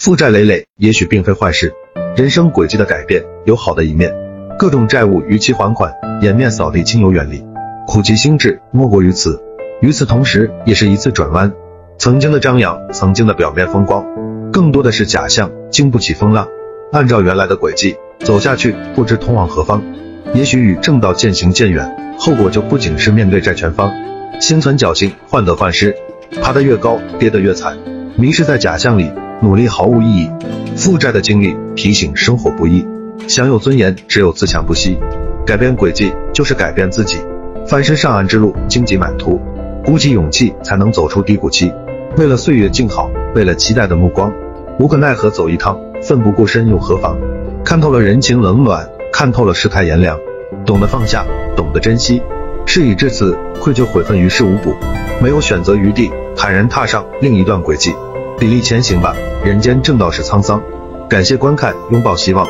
负债累累也许并非坏事，人生轨迹的改变有好的一面。各种债务逾期还款，颜面扫地，亲友远离，苦其心志，莫过于此。与此同时，也是一次转弯。曾经的张扬，曾经的表面风光，更多的是假象，经不起风浪。按照原来的轨迹走下去，不知通往何方。也许与正道渐行渐远，后果就不仅是面对债权方，心存侥幸，患得患失，爬得越高，跌得越惨，迷失在假象里。努力毫无意义，负债的经历提醒生活不易。享有尊严，只有自强不息。改变轨迹就是改变自己。翻身上岸之路荆棘满途，鼓起勇气才能走出低谷期。为了岁月静好，为了期待的目光，无可奈何走一趟，奋不顾身又何妨？看透了人情冷暖，看透了世态炎凉，懂得放下，懂得珍惜。事已至此，愧疚悔恨于事无补，没有选择余地，坦然踏上另一段轨迹。砥砺前行吧，人间正道是沧桑。感谢观看，拥抱希望。